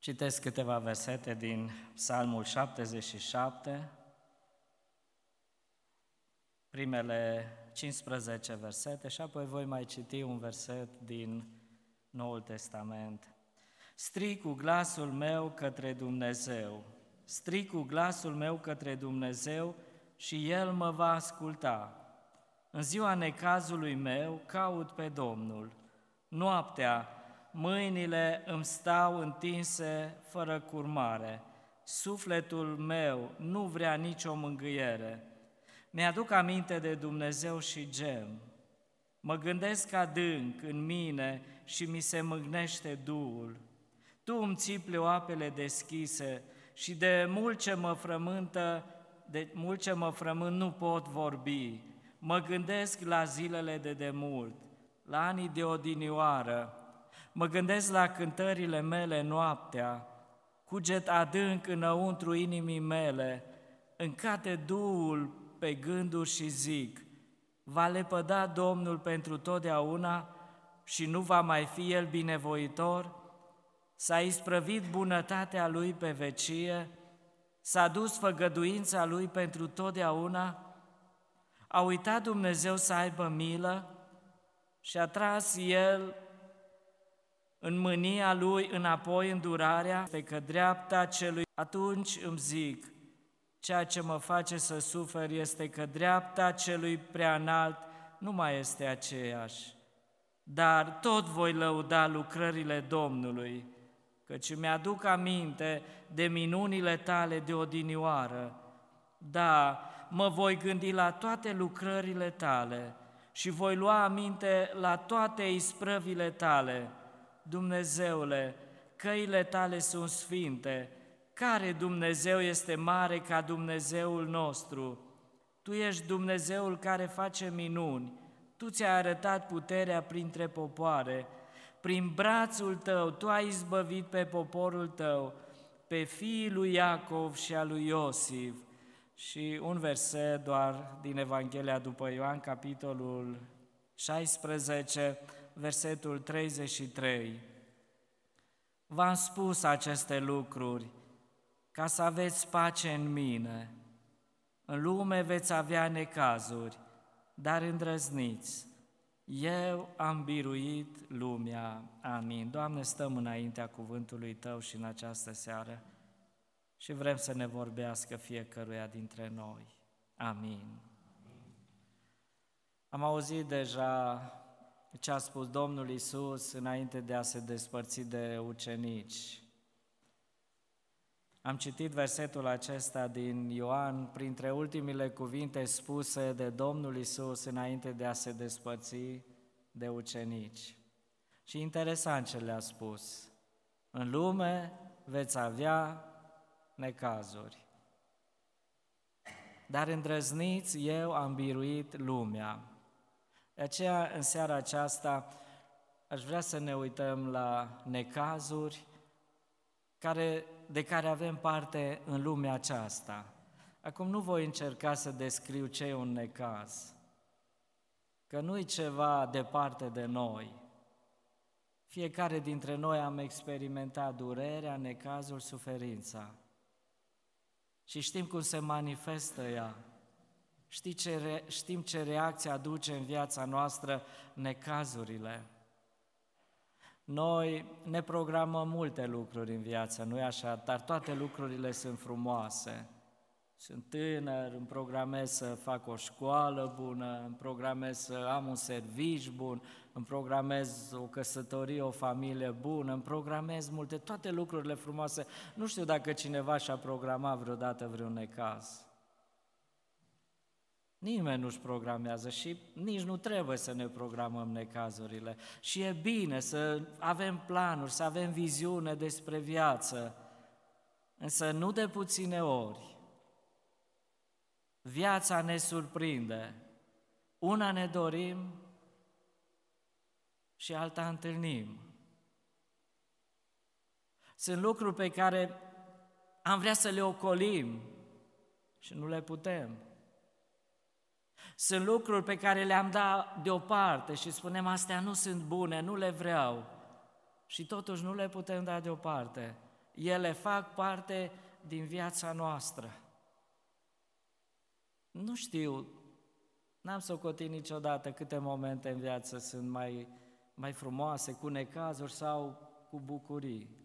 Citesc câteva versete din Psalmul 77, primele 15 versete și apoi voi mai citi un verset din Noul Testament. Strig cu glasul meu către Dumnezeu, strig cu glasul meu către Dumnezeu și El mă va asculta. În ziua necazului meu caut pe Domnul. Noaptea mâinile îmi stau întinse fără curmare. Sufletul meu nu vrea nicio mângâiere. Mi-aduc aminte de Dumnezeu și gem. Mă gândesc adânc în mine și mi se mâgnește Duhul. Tu îmi țiple apele deschise și de mult ce mă frământă, de mult ce mă frământ nu pot vorbi. Mă gândesc la zilele de demult, la anii de odinioară, Mă gândesc la cântările mele noaptea, cuget adânc înăuntru inimii mele, încate Duhul pe gânduri și zic, va lepăda Domnul pentru totdeauna și nu va mai fi El binevoitor? S-a isprăvit bunătatea Lui pe vecie? S-a dus făgăduința Lui pentru totdeauna? A uitat Dumnezeu să aibă milă și a tras El în mânia lui înapoi îndurarea, pe că dreapta celui. Atunci îmi zic, ceea ce mă face să sufer este că dreapta celui prea înalt nu mai este aceeași. Dar tot voi lăuda lucrările Domnului, căci mi-aduc aminte de minunile tale de odinioară. Da, mă voi gândi la toate lucrările tale și voi lua aminte la toate isprăvile tale, Dumnezeule, căile tale sunt sfinte, care Dumnezeu este mare ca Dumnezeul nostru? Tu ești Dumnezeul care face minuni, Tu ți-ai arătat puterea printre popoare, prin brațul Tău Tu ai izbăvit pe poporul Tău, pe fiii lui Iacov și a lui Iosif. Și un verset doar din Evanghelia după Ioan, capitolul 16, versetul 33. V-am spus aceste lucruri ca să aveți pace în mine. În lume veți avea necazuri, dar îndrăzniți. Eu am biruit lumea. Amin. Doamne, stăm înaintea cuvântului Tău și în această seară și vrem să ne vorbească fiecăruia dintre noi. Amin. Am auzit deja ce a spus Domnul Isus înainte de a se despărți de ucenici. Am citit versetul acesta din Ioan, printre ultimile cuvinte spuse de Domnul Isus înainte de a se despărți de ucenici. Și interesant ce le-a spus. În lume veți avea necazuri. Dar îndrăzniți, eu am biruit lumea. De aceea, în seara aceasta, aș vrea să ne uităm la necazuri care, de care avem parte în lumea aceasta. Acum nu voi încerca să descriu ce e un necaz, că nu e ceva departe de noi. Fiecare dintre noi am experimentat durerea, necazul, suferința. Și știm cum se manifestă ea. Știi ce re, știm ce reacție aduce în viața noastră necazurile. Noi ne programăm multe lucruri în viață, nu-i așa? Dar toate lucrurile sunt frumoase. Sunt tânăr, îmi programez să fac o școală bună, îmi programez să am un servici bun, îmi programez o căsătorie, o familie bună, îmi programez multe, toate lucrurile frumoase. Nu știu dacă cineva și-a programat vreodată vreun necaz. Nimeni nu-și programează și nici nu trebuie să ne programăm necazurile. Și e bine să avem planuri, să avem viziune despre viață, însă nu de puține ori. Viața ne surprinde. Una ne dorim și alta întâlnim. Sunt lucruri pe care am vrea să le ocolim și nu le putem. Sunt lucruri pe care le-am dat deoparte și spunem, astea nu sunt bune, nu le vreau. Și totuși nu le putem da deoparte. Ele fac parte din viața noastră. Nu știu, n-am socotit niciodată câte momente în viață sunt mai, mai frumoase, cu necazuri sau cu bucurii.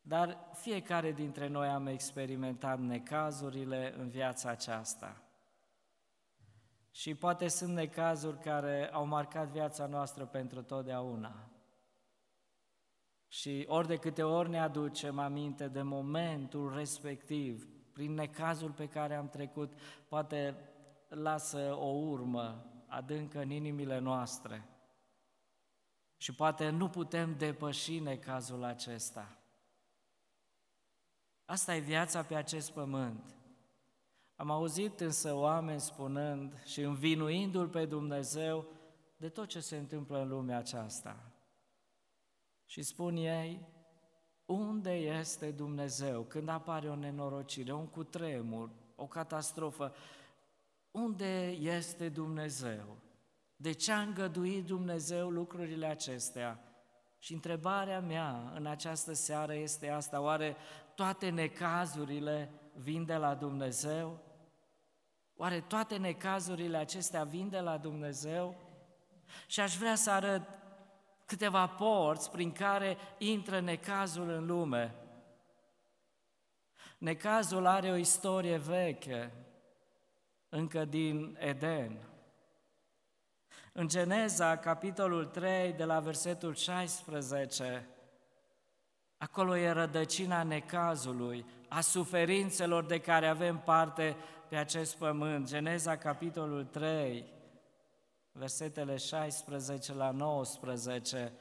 Dar fiecare dintre noi am experimentat necazurile în viața aceasta. Și poate sunt necazuri care au marcat viața noastră pentru totdeauna. Și ori de câte ori ne aducem aminte de momentul respectiv, prin necazul pe care am trecut, poate lasă o urmă adâncă în inimile noastre. Și poate nu putem depăși necazul acesta. Asta e viața pe acest pământ. Am auzit însă oameni spunând și învinuindu-L pe Dumnezeu de tot ce se întâmplă în lumea aceasta. Și spun ei, unde este Dumnezeu când apare o nenorocire, un cutremur, o catastrofă? Unde este Dumnezeu? De ce a îngăduit Dumnezeu lucrurile acestea? Și întrebarea mea în această seară este asta, oare toate necazurile vin de la Dumnezeu? Oare toate necazurile acestea vin de la Dumnezeu? Și aș vrea să arăt câteva porți prin care intră necazul în lume. Necazul are o istorie veche, încă din Eden. În Geneza, capitolul 3, de la versetul 16, acolo e rădăcina necazului, a suferințelor de care avem parte pe acest pământ. Geneza, capitolul 3, versetele 16 la 19.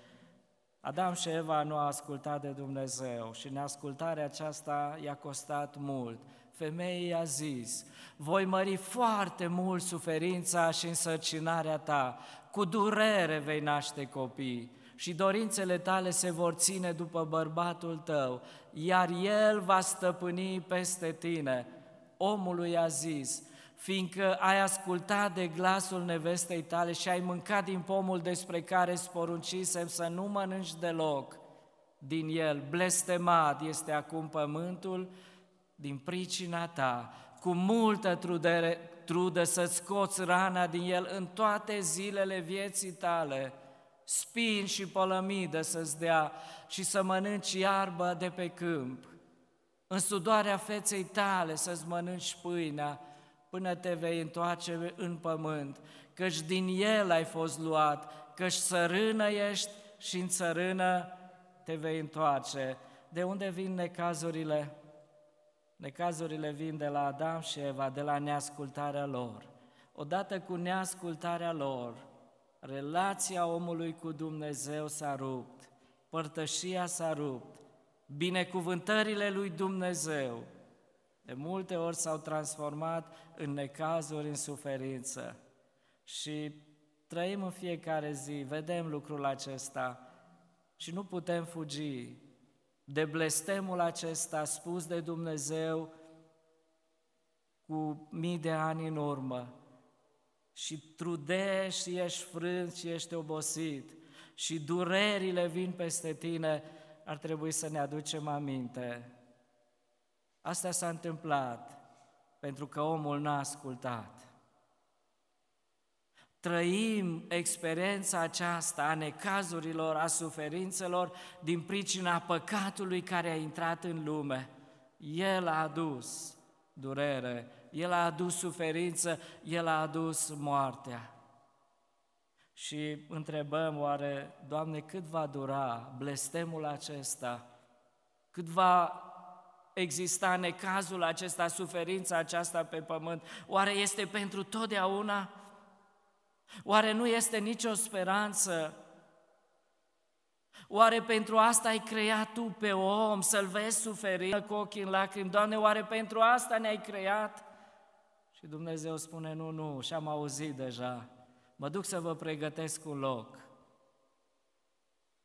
Adam și Eva nu au ascultat de Dumnezeu și neascultarea aceasta i-a costat mult. Femeii a zis, voi mări foarte mult suferința și însărcinarea ta, cu durere vei naște copii și dorințele tale se vor ține după bărbatul tău, iar el va stăpâni peste tine. Omului a zis, fiindcă ai ascultat de glasul nevestei tale și ai mâncat din pomul despre care îți poruncisem să nu mănânci deloc din el. Blestemat este acum pământul din pricina ta, cu multă trudere, trudă să-ți scoți rana din el în toate zilele vieții tale, spin și pălămidă să-ți dea și să mănânci iarbă de pe câmp. În sudoarea feței tale să-ți mănânci pâinea, până te vei întoarce în pământ, căci din el ai fost luat, căci sărână ești și în țărână te vei întoarce. De unde vin necazurile? Necazurile vin de la Adam și Eva, de la neascultarea lor. Odată cu neascultarea lor, relația omului cu Dumnezeu s-a rupt, părtășia s-a rupt, binecuvântările lui Dumnezeu de multe ori s-au transformat în necazuri, în suferință. Și trăim în fiecare zi, vedem lucrul acesta și nu putem fugi de blestemul acesta spus de Dumnezeu cu mii de ani în urmă. Și trudești și ești frânt și ești obosit și durerile vin peste tine, ar trebui să ne aducem aminte Asta s-a întâmplat pentru că omul n-a ascultat. Trăim experiența aceasta a necazurilor, a suferințelor din pricina păcatului care a intrat în lume. El a adus durere, El a adus suferință, El a adus moartea. Și întrebăm oare, Doamne, cât va dura blestemul acesta? Cât va exista necazul acesta, suferința aceasta pe pământ? Oare este pentru totdeauna? Oare nu este nicio speranță? Oare pentru asta ai creat tu pe om, să-l vezi suferind cu ochii în lacrimi? Doamne, oare pentru asta ne-ai creat? Și Dumnezeu spune, nu, nu, și am auzit deja, mă duc să vă pregătesc un loc.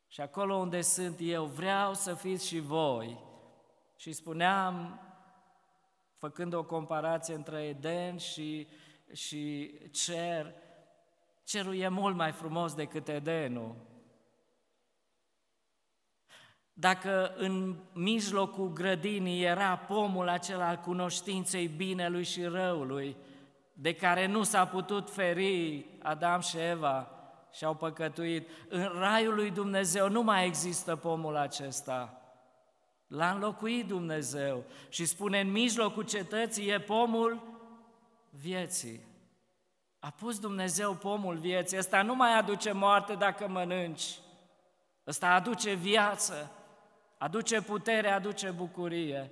Și acolo unde sunt eu, vreau să fiți și voi, și spuneam, făcând o comparație între Eden și, și cer, cerul e mult mai frumos decât Edenul. Dacă în mijlocul grădinii era pomul acela al cunoștinței binelui și răului, de care nu s-a putut feri Adam și Eva și au păcătuit, în raiul lui Dumnezeu nu mai există pomul acesta. L-a înlocuit Dumnezeu și spune în mijlocul cetății e pomul vieții. A pus Dumnezeu pomul vieții. Ăsta nu mai aduce moarte dacă mănânci. Ăsta aduce viață, aduce putere, aduce bucurie.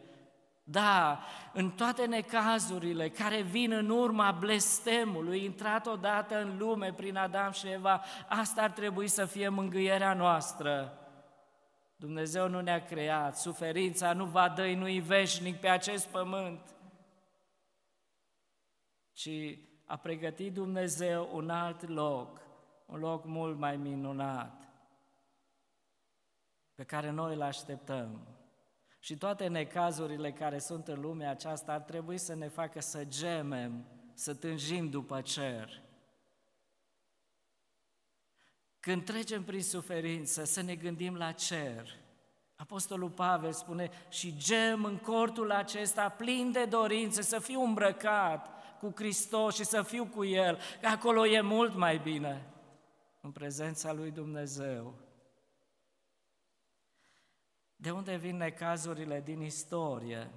Da, în toate necazurile care vin în urma blestemului, intrat odată în lume prin Adam și Eva, asta ar trebui să fie mângâierea noastră. Dumnezeu nu ne-a creat, suferința nu va dăinui veșnic pe acest pământ, ci a pregătit Dumnezeu un alt loc, un loc mult mai minunat, pe care noi îl așteptăm. Și toate necazurile care sunt în lumea aceasta ar trebui să ne facă să gemem, să tânjim după cer. Când trecem prin suferință, să ne gândim la cer. Apostolul Pavel spune, și gem în cortul acesta plin de dorințe să fiu îmbrăcat cu Hristos și să fiu cu El, că acolo e mult mai bine, în prezența lui Dumnezeu. De unde vin necazurile din istorie?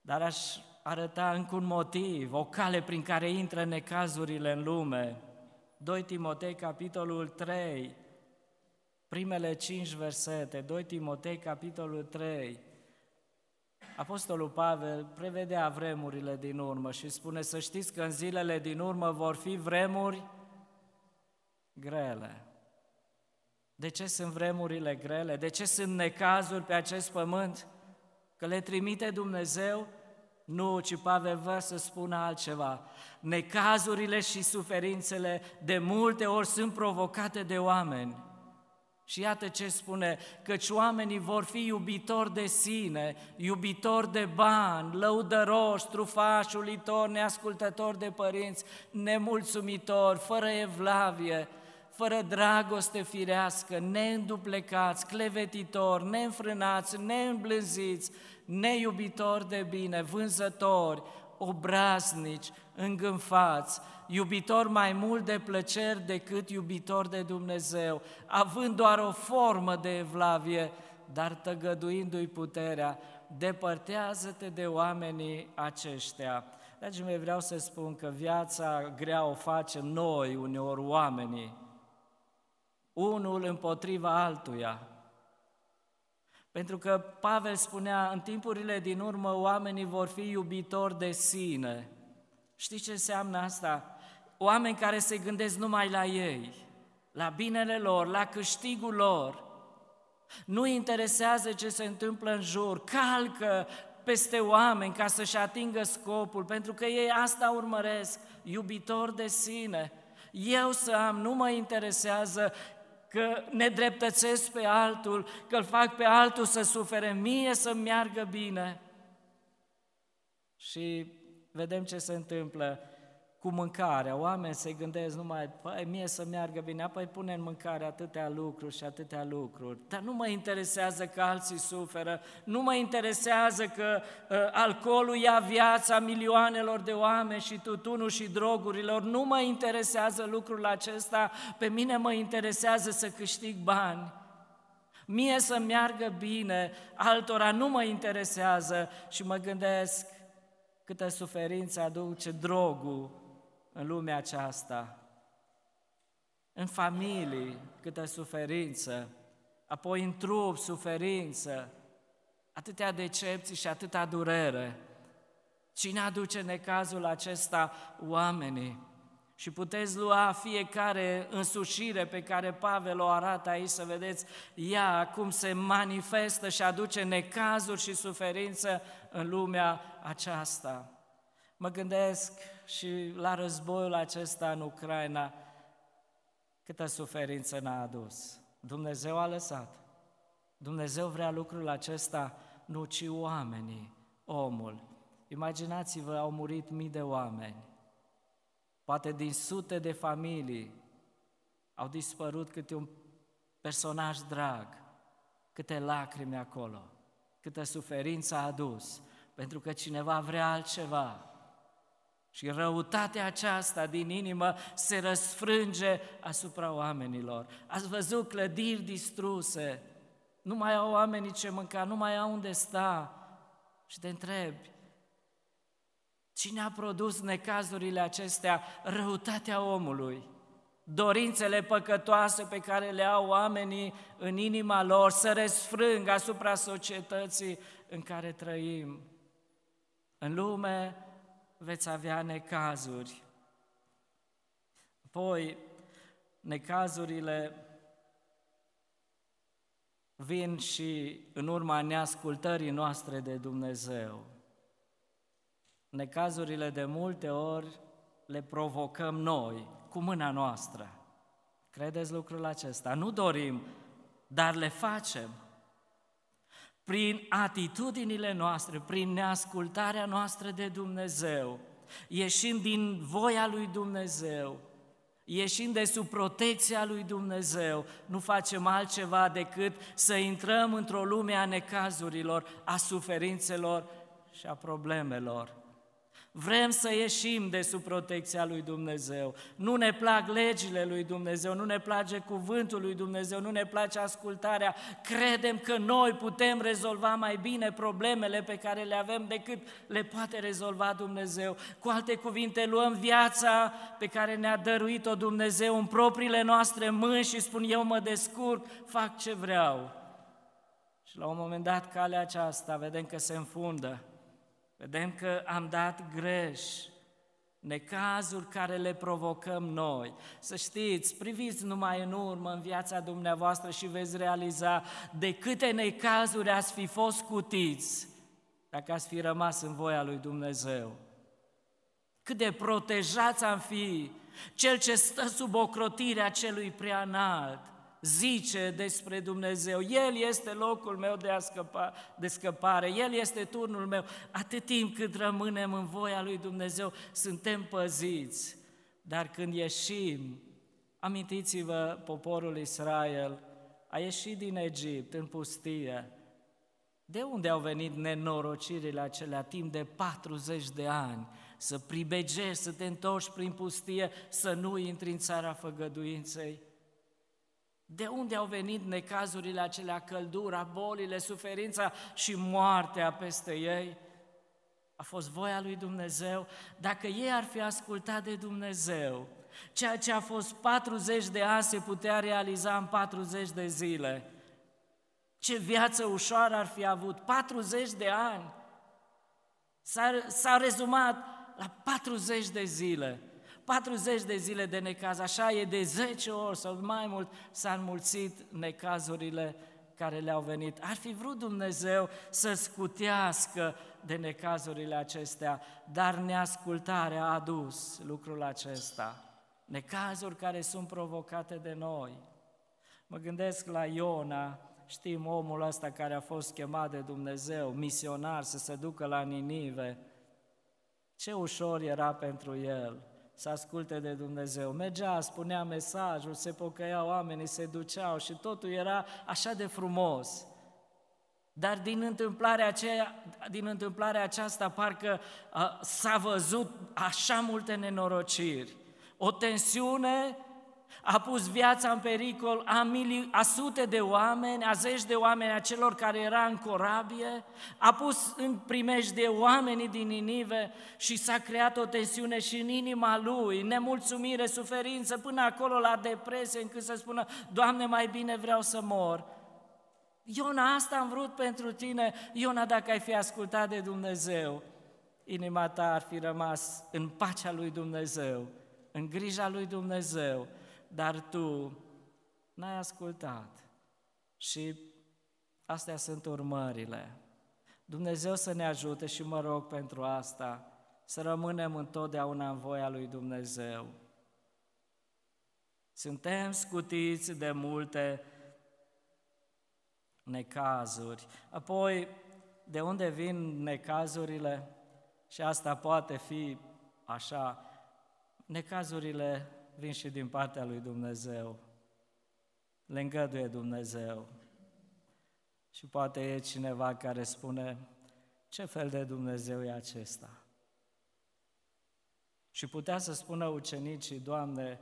Dar aș arăta încă un motiv, o cale prin care intră necazurile în lume. 2 Timotei, capitolul 3, primele cinci versete, 2 Timotei, capitolul 3. Apostolul Pavel prevedea vremurile din urmă și spune să știți că în zilele din urmă vor fi vremuri grele. De ce sunt vremurile grele? De ce sunt necazuri pe acest pământ? Că le trimite Dumnezeu? Nu, ci Pavel vrea să spună altceva. Necazurile și suferințele de multe ori sunt provocate de oameni. Și iată ce spune, căci oamenii vor fi iubitori de sine, iubitori de bani, lăudăroși, trufași, ulitori, neascultători de părinți, nemulțumitori, fără evlavie, fără dragoste firească, neînduplecați, clevetitori, neînfrânați, neîmblânziți, neiubitori de bine, vânzători, obraznici, îngânfați, iubitor mai mult de plăceri decât iubitor de Dumnezeu, având doar o formă de evlavie, dar tăgăduindu-i puterea, depărtează-te de oamenii aceștia. Dragii mei, vreau să spun că viața grea o facem noi, uneori oamenii, unul împotriva altuia. Pentru că Pavel spunea, în timpurile din urmă oamenii vor fi iubitori de sine. Știți ce înseamnă asta? Oameni care se gândesc numai la ei, la binele lor, la câștigul lor. Nu interesează ce se întâmplă în jur, calcă peste oameni ca să-și atingă scopul, pentru că ei asta urmăresc, iubitor de sine. Eu să am, nu mă interesează că ne dreptățesc pe altul, că îl fac pe altul să sufere, mie să meargă bine. Și vedem ce se întâmplă cu mâncarea. Oamenii se gândesc numai, păi, mie să meargă bine, apoi pune în mâncare atâtea lucruri și atâtea lucruri. Dar nu mă interesează că alții suferă, nu mă interesează că uh, alcoolul ia viața milioanelor de oameni și tutunul și drogurilor, nu mă interesează lucrul acesta, pe mine mă interesează să câștig bani. Mie să meargă bine, altora nu mă interesează și mă gândesc câtă suferință aduce drogul în lumea aceasta, în familii, câtă suferință, apoi în trup, suferință, atâtea decepții și atâta durere. Cine aduce necazul acesta? Oamenii. Și puteți lua fiecare însușire pe care Pavel o arată aici, să vedeți ea cum se manifestă și aduce necazuri și suferință în lumea aceasta. Mă gândesc și la războiul acesta în Ucraina, câtă suferință n-a adus. Dumnezeu a lăsat. Dumnezeu vrea lucrul acesta, nu ci oamenii, omul. Imaginați-vă, au murit mii de oameni. Poate din sute de familii au dispărut câte un personaj drag câte lacrimi acolo, câtă suferință a adus, pentru că cineva vrea altceva. Și răutatea aceasta din inimă se răsfrânge asupra oamenilor. Ați văzut clădiri distruse, nu mai au oamenii ce mânca, nu mai au unde sta. Și te întrebi, cine a produs necazurile acestea? Răutatea omului dorințele păcătoase pe care le au oamenii în inima lor să răsfrâng asupra societății în care trăim. În lume veți avea necazuri. Apoi, necazurile vin și în urma neascultării noastre de Dumnezeu. Necazurile de multe ori le provocăm noi, cu mâna noastră. Credeți lucrul acesta? Nu dorim, dar le facem. Prin atitudinile noastre, prin neascultarea noastră de Dumnezeu, ieșim din voia lui Dumnezeu, ieșim de sub protecția lui Dumnezeu, nu facem altceva decât să intrăm într-o lume a necazurilor, a suferințelor și a problemelor. Vrem să ieșim de sub protecția lui Dumnezeu. Nu ne plac legile lui Dumnezeu, nu ne place cuvântul lui Dumnezeu, nu ne place ascultarea. Credem că noi putem rezolva mai bine problemele pe care le avem decât le poate rezolva Dumnezeu. Cu alte cuvinte, luăm viața pe care ne-a dăruit-o Dumnezeu în propriile noastre mâini și spun eu mă descurc, fac ce vreau. Și la un moment dat calea aceasta vedem că se înfundă Vedem că am dat greș, necazuri care le provocăm noi. Să știți, priviți numai în urmă în viața dumneavoastră și veți realiza de câte necazuri ați fi fost cutiți dacă ați fi rămas în voia lui Dumnezeu. Cât de protejați am fi cel ce stă sub ocrotirea celui preanalt, zice despre Dumnezeu. El este locul meu de, a scăpa, de scăpare, El este turnul meu. Atât timp cât rămânem în voia lui Dumnezeu, suntem păziți. Dar când ieșim, amintiți-vă, poporul Israel a ieșit din Egipt în pustie. De unde au venit nenorocirile acelea timp de 40 de ani? Să pribegești, să te întorci prin pustie, să nu intri în țara făgăduinței? De unde au venit necazurile acelea, căldura, bolile, suferința și moartea peste ei? A fost voia lui Dumnezeu. Dacă ei ar fi ascultat de Dumnezeu, ceea ce a fost 40 de ani se putea realiza în 40 de zile. Ce viață ușoară ar fi avut, 40 de ani. S-a, s-a rezumat la 40 de zile. 40 de zile de necaz, așa e de 10 ori sau mai mult s-a înmulțit necazurile care le-au venit. Ar fi vrut Dumnezeu să scutească de necazurile acestea, dar neascultarea a adus lucrul acesta. Necazuri care sunt provocate de noi. Mă gândesc la Iona, știm omul ăsta care a fost chemat de Dumnezeu, misionar, să se ducă la Ninive. Ce ușor era pentru el să asculte de Dumnezeu. Mergea, spunea mesajul, se pocăiau oamenii, se duceau și totul era așa de frumos. Dar din întâmplarea, aceea, din întâmplarea aceasta parcă a, s-a văzut așa multe nenorociri. O tensiune a pus viața în pericol a, mili, a sute de oameni, a zeci de oameni, a celor care era în corabie, a pus în primejdie oamenii din Ninive și s-a creat o tensiune și în inima lui, nemulțumire, suferință, până acolo la depresie, încât să spună, Doamne, mai bine vreau să mor. Iona, asta am vrut pentru tine, Iona, dacă ai fi ascultat de Dumnezeu, inima ta ar fi rămas în pacea lui Dumnezeu, în grija lui Dumnezeu, dar tu n-ai ascultat. Și astea sunt urmările. Dumnezeu să ne ajute și mă rog pentru asta, să rămânem întotdeauna în voia lui Dumnezeu. Suntem scutiți de multe necazuri. Apoi, de unde vin necazurile? Și asta poate fi așa, necazurile vin și din partea lui Dumnezeu. Le îngăduie Dumnezeu. Și poate e cineva care spune, ce fel de Dumnezeu e acesta? Și putea să spună ucenicii, Doamne,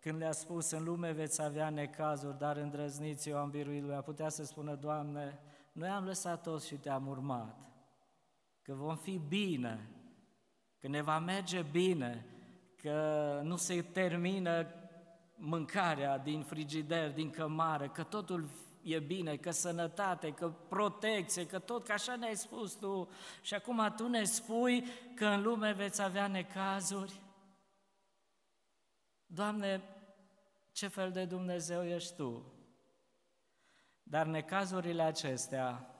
când le-a spus, în lume veți avea necazuri, dar îndrăzniți, eu am biruit lumea, putea să spună, Doamne, noi am lăsat toți și te-am urmat, că vom fi bine, că ne va merge bine, că nu se termină mâncarea din frigider, din cămară, că totul e bine, că sănătate, că protecție, că tot, că așa ne-ai spus tu. Și acum tu ne spui că în lume veți avea necazuri. Doamne, ce fel de Dumnezeu ești Tu? Dar necazurile acestea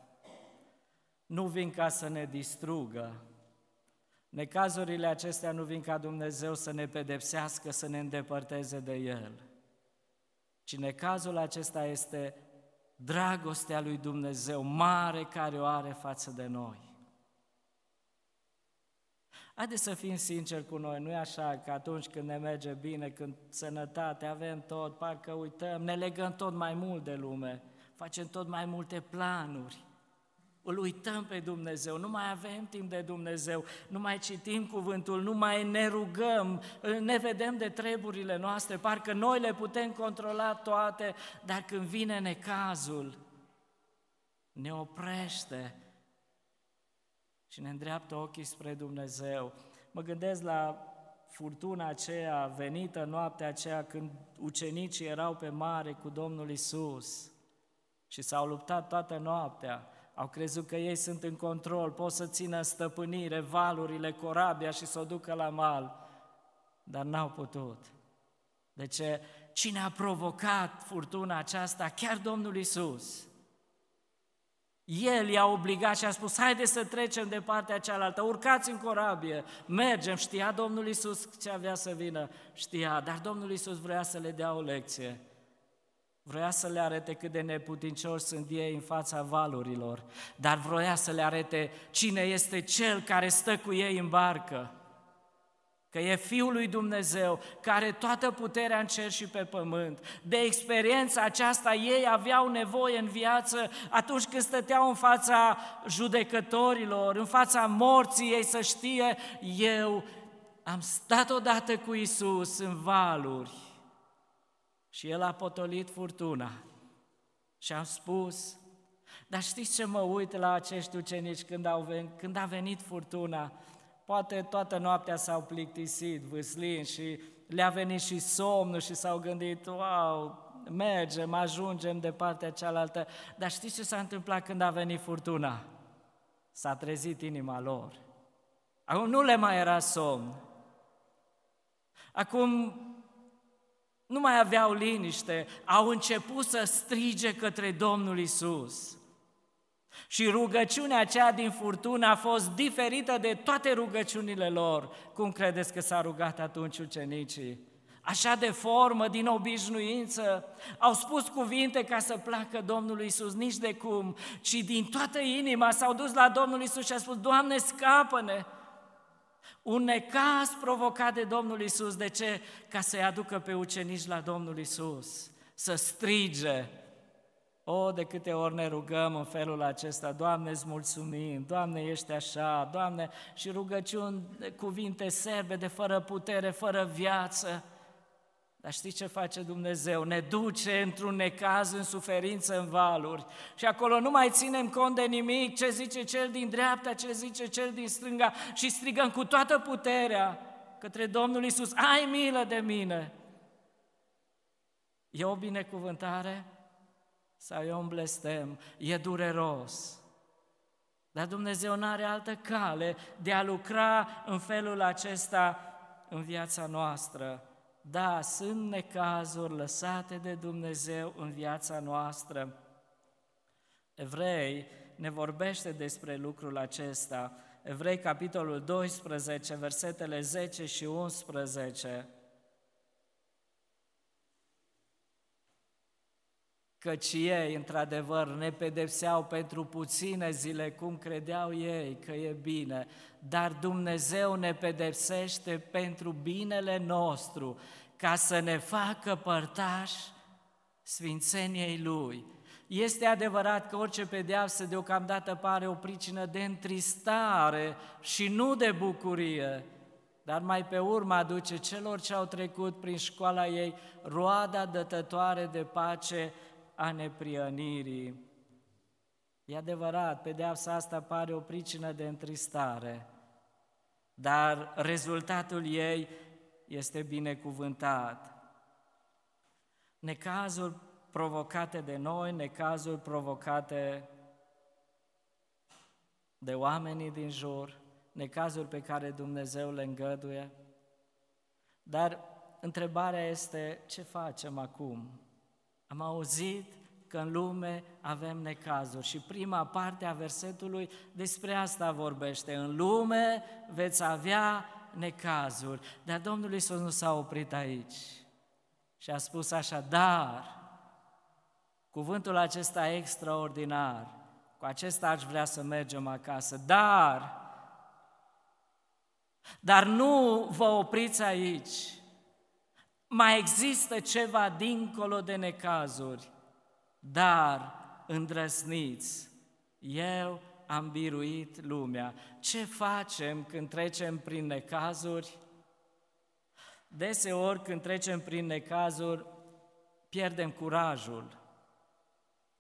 nu vin ca să ne distrugă, Necazurile acestea nu vin ca Dumnezeu să ne pedepsească, să ne îndepărteze de El, ci necazul acesta este dragostea lui Dumnezeu mare care o are față de noi. Haideți să fim sinceri cu noi, nu e așa că atunci când ne merge bine, când sănătate, avem tot, parcă uităm, ne legăm tot mai mult de lume, facem tot mai multe planuri, îl uităm pe Dumnezeu, nu mai avem timp de Dumnezeu, nu mai citim cuvântul, nu mai ne rugăm, ne vedem de treburile noastre, parcă noi le putem controla toate, dar când vine necazul, ne oprește și ne îndreaptă ochii spre Dumnezeu. Mă gândesc la furtuna aceea venită noaptea aceea când ucenicii erau pe mare cu Domnul Isus și s-au luptat toată noaptea au crezut că ei sunt în control, pot să țină stăpânire valurile, corabia și să o ducă la mal, dar n-au putut. De ce? Cine a provocat furtuna aceasta? Chiar Domnul Isus. El i-a obligat și a spus, haide să trecem de partea cealaltă, urcați în corabie, mergem. Știa Domnul Isus ce avea să vină? Știa, dar Domnul Isus vrea să le dea o lecție. Vroia să le arate cât de neputincioși sunt ei în fața valurilor, dar vroia să le arate cine este cel care stă cu ei în barcă. Că e Fiul lui Dumnezeu, care toată puterea în cer și pe pământ. De experiența aceasta ei aveau nevoie în viață atunci când stăteau în fața judecătorilor, în fața morții, ei să știe, eu am stat odată cu Isus în valuri și el a potolit furtuna. Și am spus, dar știți ce mă uit la acești ucenici când, au venit, când a venit furtuna? Poate toată noaptea s-au plictisit, vâslind și le-a venit și somnul și s-au gândit, wow, mergem, ajungem de partea cealaltă. Dar știți ce s-a întâmplat când a venit furtuna? S-a trezit inima lor. Acum nu le mai era somn. Acum nu mai aveau liniște, au început să strige către Domnul Isus. Și rugăciunea aceea din furtună a fost diferită de toate rugăciunile lor. Cum credeți că s-a rugat atunci ucenicii? Așa de formă, din obișnuință, au spus cuvinte ca să placă Domnului Isus, nici de cum, ci din toată inima s-au dus la Domnul Isus și a spus, Doamne, scapă-ne! Un necaz provocat de Domnul Isus. De ce? Ca să-i aducă pe ucenici la Domnul Isus, să strige. O, de câte ori ne rugăm în felul acesta, Doamne, îți mulțumim, Doamne, ești așa, Doamne, și rugăciuni, cuvinte serbe de fără putere, fără viață. Dar știți ce face Dumnezeu? Ne duce într-un necaz, în suferință, în valuri. Și acolo nu mai ținem cont de nimic, ce zice cel din dreapta, ce zice cel din stânga și strigăm cu toată puterea către Domnul Isus, ai milă de mine! E o binecuvântare sau e un blestem? E dureros. Dar Dumnezeu nu are altă cale de a lucra în felul acesta în viața noastră. Da, sunt necazuri lăsate de Dumnezeu în viața noastră. Evrei ne vorbește despre lucrul acesta. Evrei, capitolul 12, versetele 10 și 11. Căci ei, într-adevăr, ne pedepseau pentru puține zile, cum credeau ei că e bine, dar Dumnezeu ne pedepsește pentru binele nostru, ca să ne facă părtași sfințeniei Lui. Este adevărat că orice pedeapsă deocamdată pare o pricină de întristare și nu de bucurie, dar mai pe urmă aduce celor ce au trecut prin școala ei roada dătătoare de pace a neprionirii. E adevărat, pedeapsa asta pare o pricină de întristare, dar rezultatul ei este binecuvântat. Necazul provocate de noi, necazuri provocate de oamenii din jur, necazuri pe care Dumnezeu le îngăduie. Dar întrebarea este, ce facem acum? Am auzit că în lume avem necazuri și prima parte a versetului despre asta vorbește. În lume veți avea necazuri. Dar Domnul Iisus nu s-a oprit aici și a spus așa, dar Cuvântul acesta extraordinar, cu acesta aș vrea să mergem acasă, dar, dar nu vă opriți aici. Mai există ceva dincolo de necazuri, dar îndrăsniți. Eu am biruit lumea. Ce facem când trecem prin necazuri? Deseori când trecem prin necazuri, pierdem curajul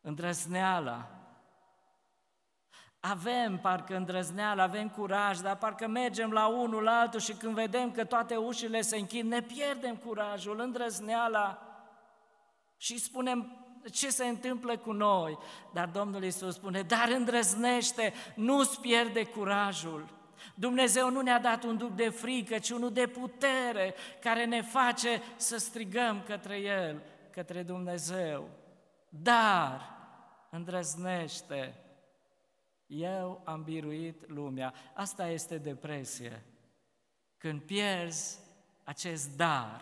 îndrăzneala. Avem parcă îndrăzneală, avem curaj, dar parcă mergem la unul, la altul și când vedem că toate ușile se închid, ne pierdem curajul, îndrăzneala și spunem ce se întâmplă cu noi. Dar Domnul Iisus spune, dar îndrăznește, nu-ți pierde curajul. Dumnezeu nu ne-a dat un duc de frică, ci unul de putere care ne face să strigăm către El, către Dumnezeu. Dar îndrăznește. Eu am biruit lumea. Asta este depresie. Când pierzi acest dar,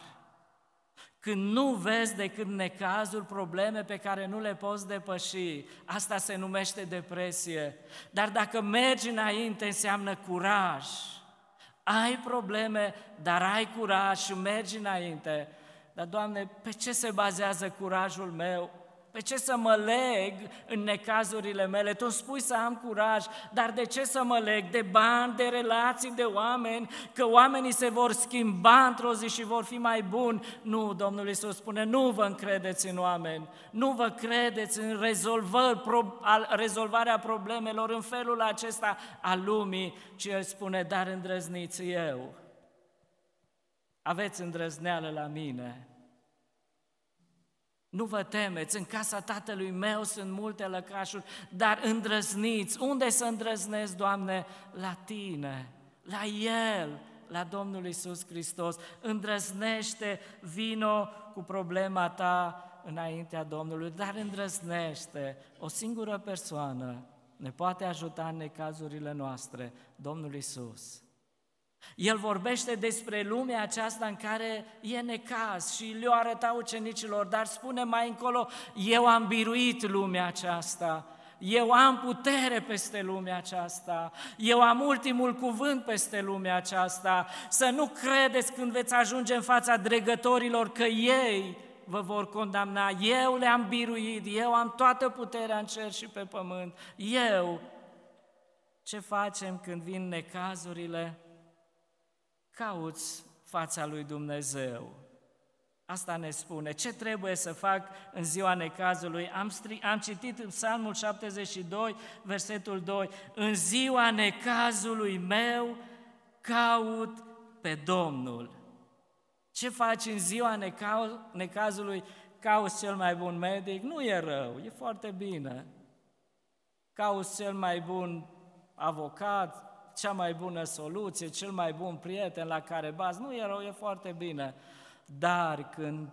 când nu vezi decât necazuri, probleme pe care nu le poți depăși, asta se numește depresie. Dar dacă mergi înainte, înseamnă curaj. Ai probleme, dar ai curaj și mergi înainte. Dar, Doamne, pe ce se bazează curajul meu? Pe ce să mă leg în necazurile mele? Tu spui să am curaj, dar de ce să mă leg? De bani, de relații, de oameni, că oamenii se vor schimba într-o zi și vor fi mai buni. Nu, Domnul Iisus spune, nu vă încredeți în oameni, nu vă credeți în rezolvări, pro, rezolvarea problemelor în felul acesta al lumii, ci El spune, dar îndrăzniți eu. Aveți îndrăzneală la mine, nu vă temeți, în casa tatălui meu sunt multe lăcașuri, dar îndrăzniți. Unde să îndrăznesc, Doamne? La Tine, la El, la Domnul Isus Hristos. Îndrăznește, vino cu problema ta înaintea Domnului, dar îndrăznește. O singură persoană ne poate ajuta în necazurile noastre, Domnul Isus. El vorbește despre lumea aceasta în care e necaz și le-o arăta ucenicilor, dar spune mai încolo, eu am biruit lumea aceasta, eu am putere peste lumea aceasta, eu am ultimul cuvânt peste lumea aceasta, să nu credeți când veți ajunge în fața dregătorilor că ei vă vor condamna, eu le-am biruit, eu am toată puterea în cer și pe pământ, eu. Ce facem când vin necazurile? Cauți fața lui Dumnezeu. Asta ne spune. Ce trebuie să fac în ziua necazului? Am, stri- am citit în Psalmul 72, versetul 2. În ziua necazului meu caut pe Domnul. Ce faci în ziua neca- necazului? Cauți cel mai bun medic? Nu e rău, e foarte bine. Cauți cel mai bun avocat, cea mai bună soluție, cel mai bun prieten la care bați, nu e rău, e foarte bine. Dar când,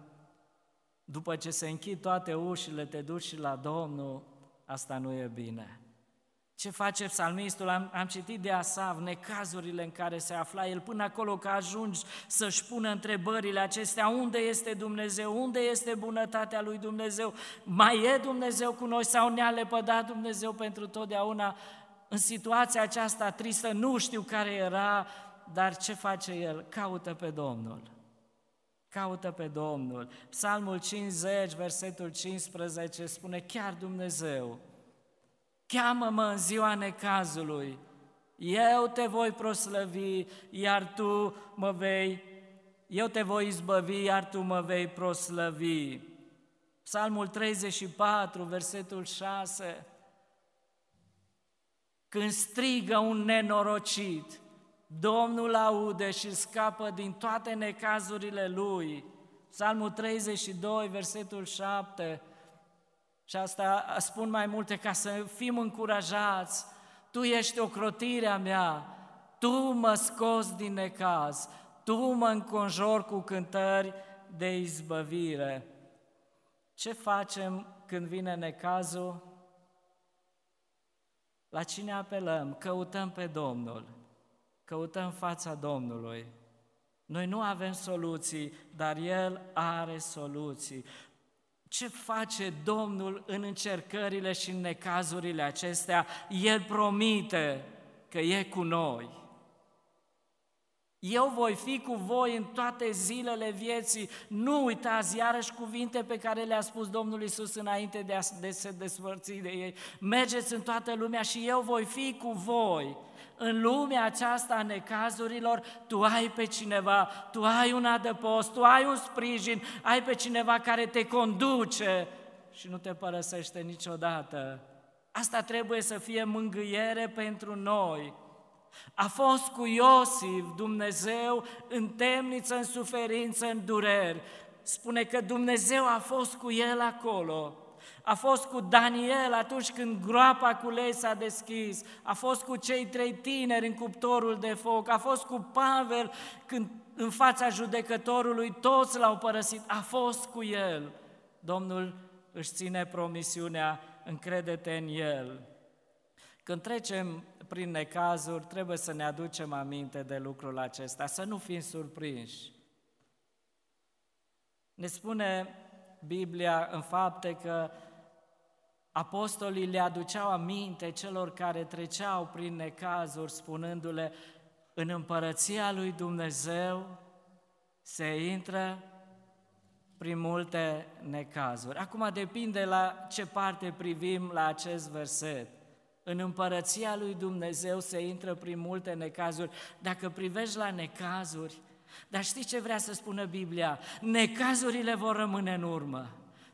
după ce se închid toate ușile, te duci și la Domnul, asta nu e bine. Ce face psalmistul? Am, am citit de Asav necazurile în care se afla el până acolo că ajungi să-și pună întrebările acestea. Unde este Dumnezeu? Unde este bunătatea lui Dumnezeu? Mai e Dumnezeu cu noi sau ne-a lepădat Dumnezeu pentru totdeauna? În situația aceasta tristă, nu știu care era, dar ce face el? Caută pe Domnul. Caută pe Domnul. Psalmul 50, versetul 15 spune chiar Dumnezeu, cheamă-mă în ziua necazului, eu te voi proslăvi, iar tu mă vei, eu te voi izbăvi, iar tu mă vei proslăvi. Psalmul 34, versetul 6, când strigă un nenorocit, Domnul aude și scapă din toate necazurile lui. Psalmul 32, versetul 7. Și asta spun mai multe ca să fim încurajați. Tu ești ocrotirea mea, Tu mă scos din necaz, Tu mă înconjori cu cântări de izbăvire. Ce facem când vine necazul? La cine apelăm? Căutăm pe Domnul căutăm fața Domnului. Noi nu avem soluții, dar El are soluții. Ce face Domnul în încercările și în necazurile acestea? El promite că e cu noi. Eu voi fi cu voi în toate zilele vieții. Nu uitați iarăși cuvinte pe care le-a spus Domnul Isus înainte de a de se despărți de ei. Mergeți în toată lumea și eu voi fi cu voi în lumea aceasta a necazurilor, tu ai pe cineva, tu ai un adăpost, tu ai un sprijin, ai pe cineva care te conduce și nu te părăsește niciodată. Asta trebuie să fie mângâiere pentru noi. A fost cu Iosif Dumnezeu în temniță, în suferință, în dureri. Spune că Dumnezeu a fost cu el acolo. A fost cu Daniel atunci când groapa cu lei s-a deschis, a fost cu cei trei tineri în cuptorul de foc, a fost cu Pavel când în fața judecătorului toți l-au părăsit, a fost cu el. Domnul își ține promisiunea, încredete în el. Când trecem prin necazuri, trebuie să ne aducem aminte de lucrul acesta, să nu fim surprinși. Ne spune Biblia în fapte că apostolii le aduceau aminte celor care treceau prin necazuri, spunându-le, în împărăția lui Dumnezeu se intră prin multe necazuri. Acum depinde la ce parte privim la acest verset. În împărăția lui Dumnezeu se intră prin multe necazuri. Dacă privești la necazuri, dar știi ce vrea să spună Biblia? Necazurile vor rămâne în urmă.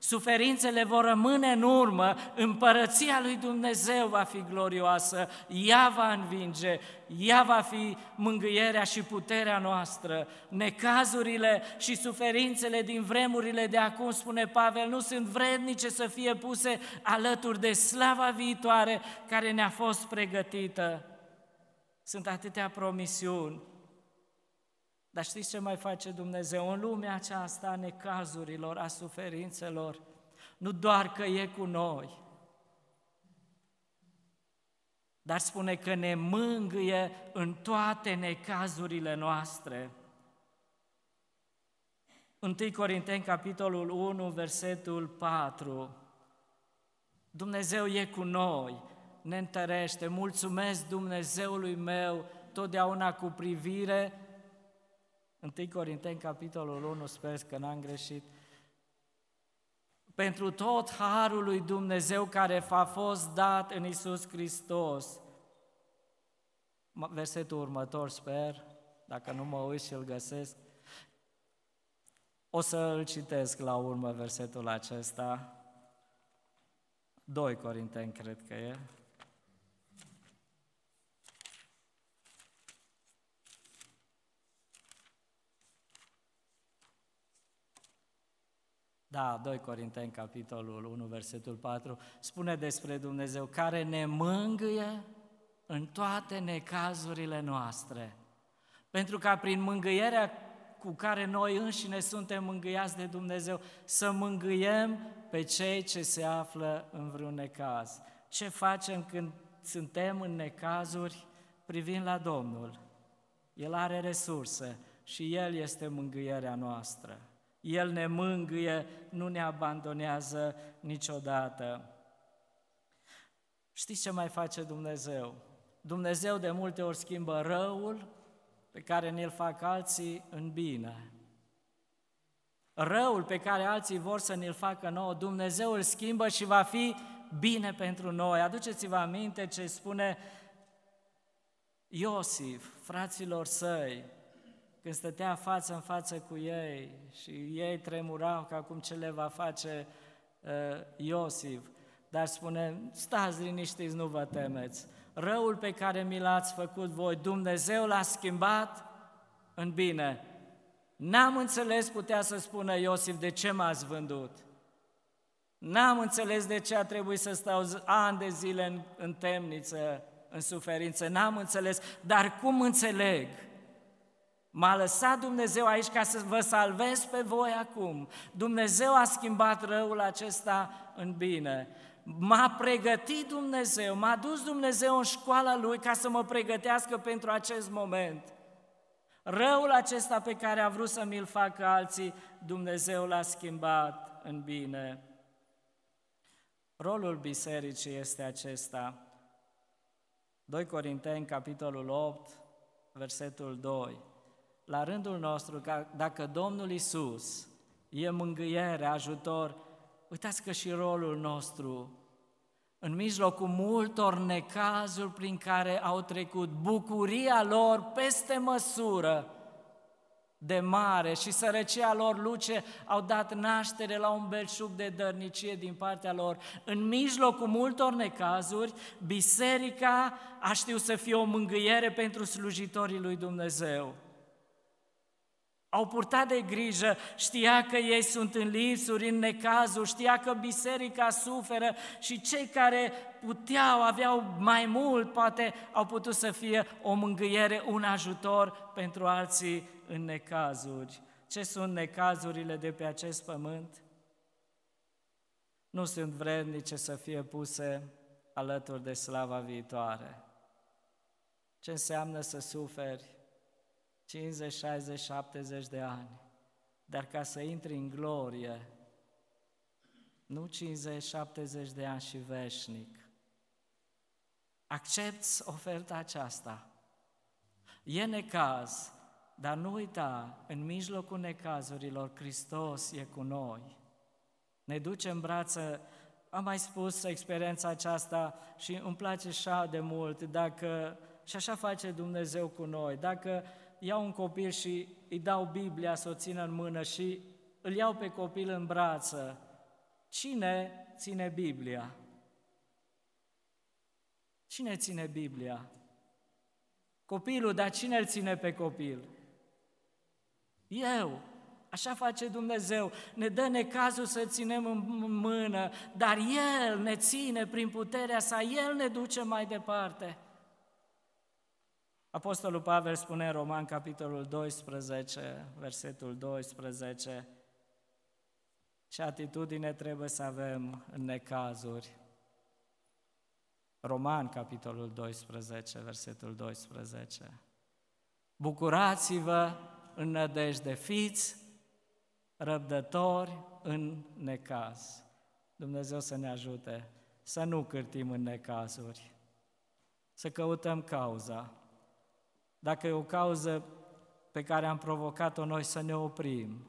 Suferințele vor rămâne în urmă, împărăția lui Dumnezeu va fi glorioasă, ea va învinge, ea va fi mângâierea și puterea noastră. Necazurile și suferințele din vremurile de acum, spune Pavel, nu sunt vrednice să fie puse alături de slava viitoare care ne-a fost pregătită. Sunt atâtea promisiuni, dar știți ce mai face Dumnezeu în lumea aceasta a necazurilor, a suferințelor? Nu doar că e cu noi, dar spune că ne mângâie în toate necazurile noastre. 1 Corinteni, capitolul 1, versetul 4. Dumnezeu e cu noi, ne întărește, mulțumesc Dumnezeului meu totdeauna cu privire 1 Corinteni, capitolul 1, sper că n-am greșit. Pentru tot harul lui Dumnezeu care a fost dat în Isus Hristos. Versetul următor, sper, dacă nu mă uit și îl găsesc. O să îl citesc la urmă versetul acesta. 2 Corinteni, cred că e. Da, 2 Corinteni, capitolul 1, versetul 4, spune despre Dumnezeu care ne mângâie în toate necazurile noastre. Pentru ca prin mângâierea cu care noi înșine suntem mângâiați de Dumnezeu, să mângâiem pe cei ce se află în vreun necaz. Ce facem când suntem în necazuri privind la Domnul? El are resurse și El este mângâierea noastră. El ne mângâie, nu ne abandonează niciodată. Știți ce mai face Dumnezeu? Dumnezeu de multe ori schimbă răul pe care ne-l fac alții în bine. Răul pe care alții vor să ne-l facă nouă, Dumnezeu îl schimbă și va fi bine pentru noi. Aduceți-vă aminte ce spune Iosif, fraților săi, când stătea față în față cu ei și ei tremurau că acum ce le va face uh, Iosif. Dar spune, stați liniștiți, nu vă temeți. Răul pe care mi l-ați făcut voi, Dumnezeu l-a schimbat în bine. N-am înțeles, putea să spună Iosif, de ce m-ați vândut. N-am înțeles de ce a trebuit să stau ani de zile în, în temniță, în suferință. N-am înțeles, dar cum înțeleg? M-a lăsat Dumnezeu aici ca să vă salvez pe voi acum. Dumnezeu a schimbat răul acesta în bine. M-a pregătit Dumnezeu, m-a dus Dumnezeu în școala Lui ca să mă pregătească pentru acest moment. Răul acesta pe care a vrut să mi-l facă alții, Dumnezeu l-a schimbat în bine. Rolul bisericii este acesta. 2 Corinteni, capitolul 8, versetul 2. La rândul nostru, dacă Domnul Isus e mângâiere, ajutor, uitați că și rolul nostru, în mijlocul multor necazuri prin care au trecut, bucuria lor peste măsură, de mare și sărăcia lor luce au dat naștere la un belșug de dărnicie din partea lor. În mijlocul multor necazuri, biserica a știut să fie o mângâiere pentru slujitorii lui Dumnezeu. Au purtat de grijă, știa că ei sunt în lipsuri, în necazuri, știa că biserica suferă și cei care puteau, aveau mai mult, poate au putut să fie o mângâiere, un ajutor pentru alții în necazuri. Ce sunt necazurile de pe acest pământ? Nu sunt vrednice să fie puse alături de slava viitoare. Ce înseamnă să suferi 50, 60, 70 de ani, dar ca să intri în glorie, nu 50, 70 de ani și veșnic. Accepți oferta aceasta. E necaz, dar nu uita, în mijlocul necazurilor, Hristos e cu noi. Ne duce în brață, am mai spus experiența aceasta și îmi place așa de mult, dacă, și așa face Dumnezeu cu noi, dacă iau un copil și îi dau Biblia să o țină în mână și îl iau pe copil în brață, cine ține Biblia? Cine ține Biblia? Copilul, dar cine îl ține pe copil? Eu. Așa face Dumnezeu. Ne dă necazul să ținem în mână, dar El ne ține prin puterea sa, El ne duce mai departe. Apostolul Pavel spune în Roman, capitolul 12, versetul 12, ce atitudine trebuie să avem în necazuri. Roman, capitolul 12, versetul 12. Bucurați-vă în nădejde, fiți răbdători în necaz. Dumnezeu să ne ajute să nu cârtim în necazuri, să căutăm cauza. Dacă e o cauză pe care am provocat-o noi să ne oprim,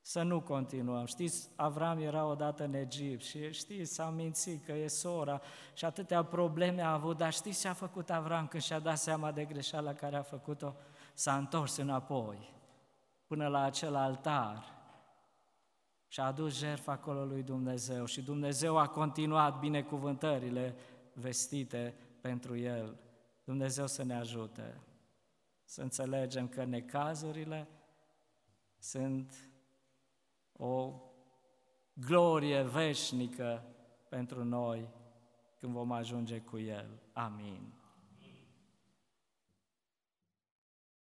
să nu continuăm. Știți, Avram era odată în Egipt și știți, s-a mințit că e sora și atâtea probleme a avut, dar știți ce a făcut Avram când și-a dat seama de greșeala care a făcut-o? S-a întors înapoi până la acel altar și a adus jertfa acolo lui Dumnezeu și Dumnezeu a continuat binecuvântările vestite pentru el. Dumnezeu să ne ajute să înțelegem că necazurile sunt o glorie veșnică pentru noi când vom ajunge cu El. Amin.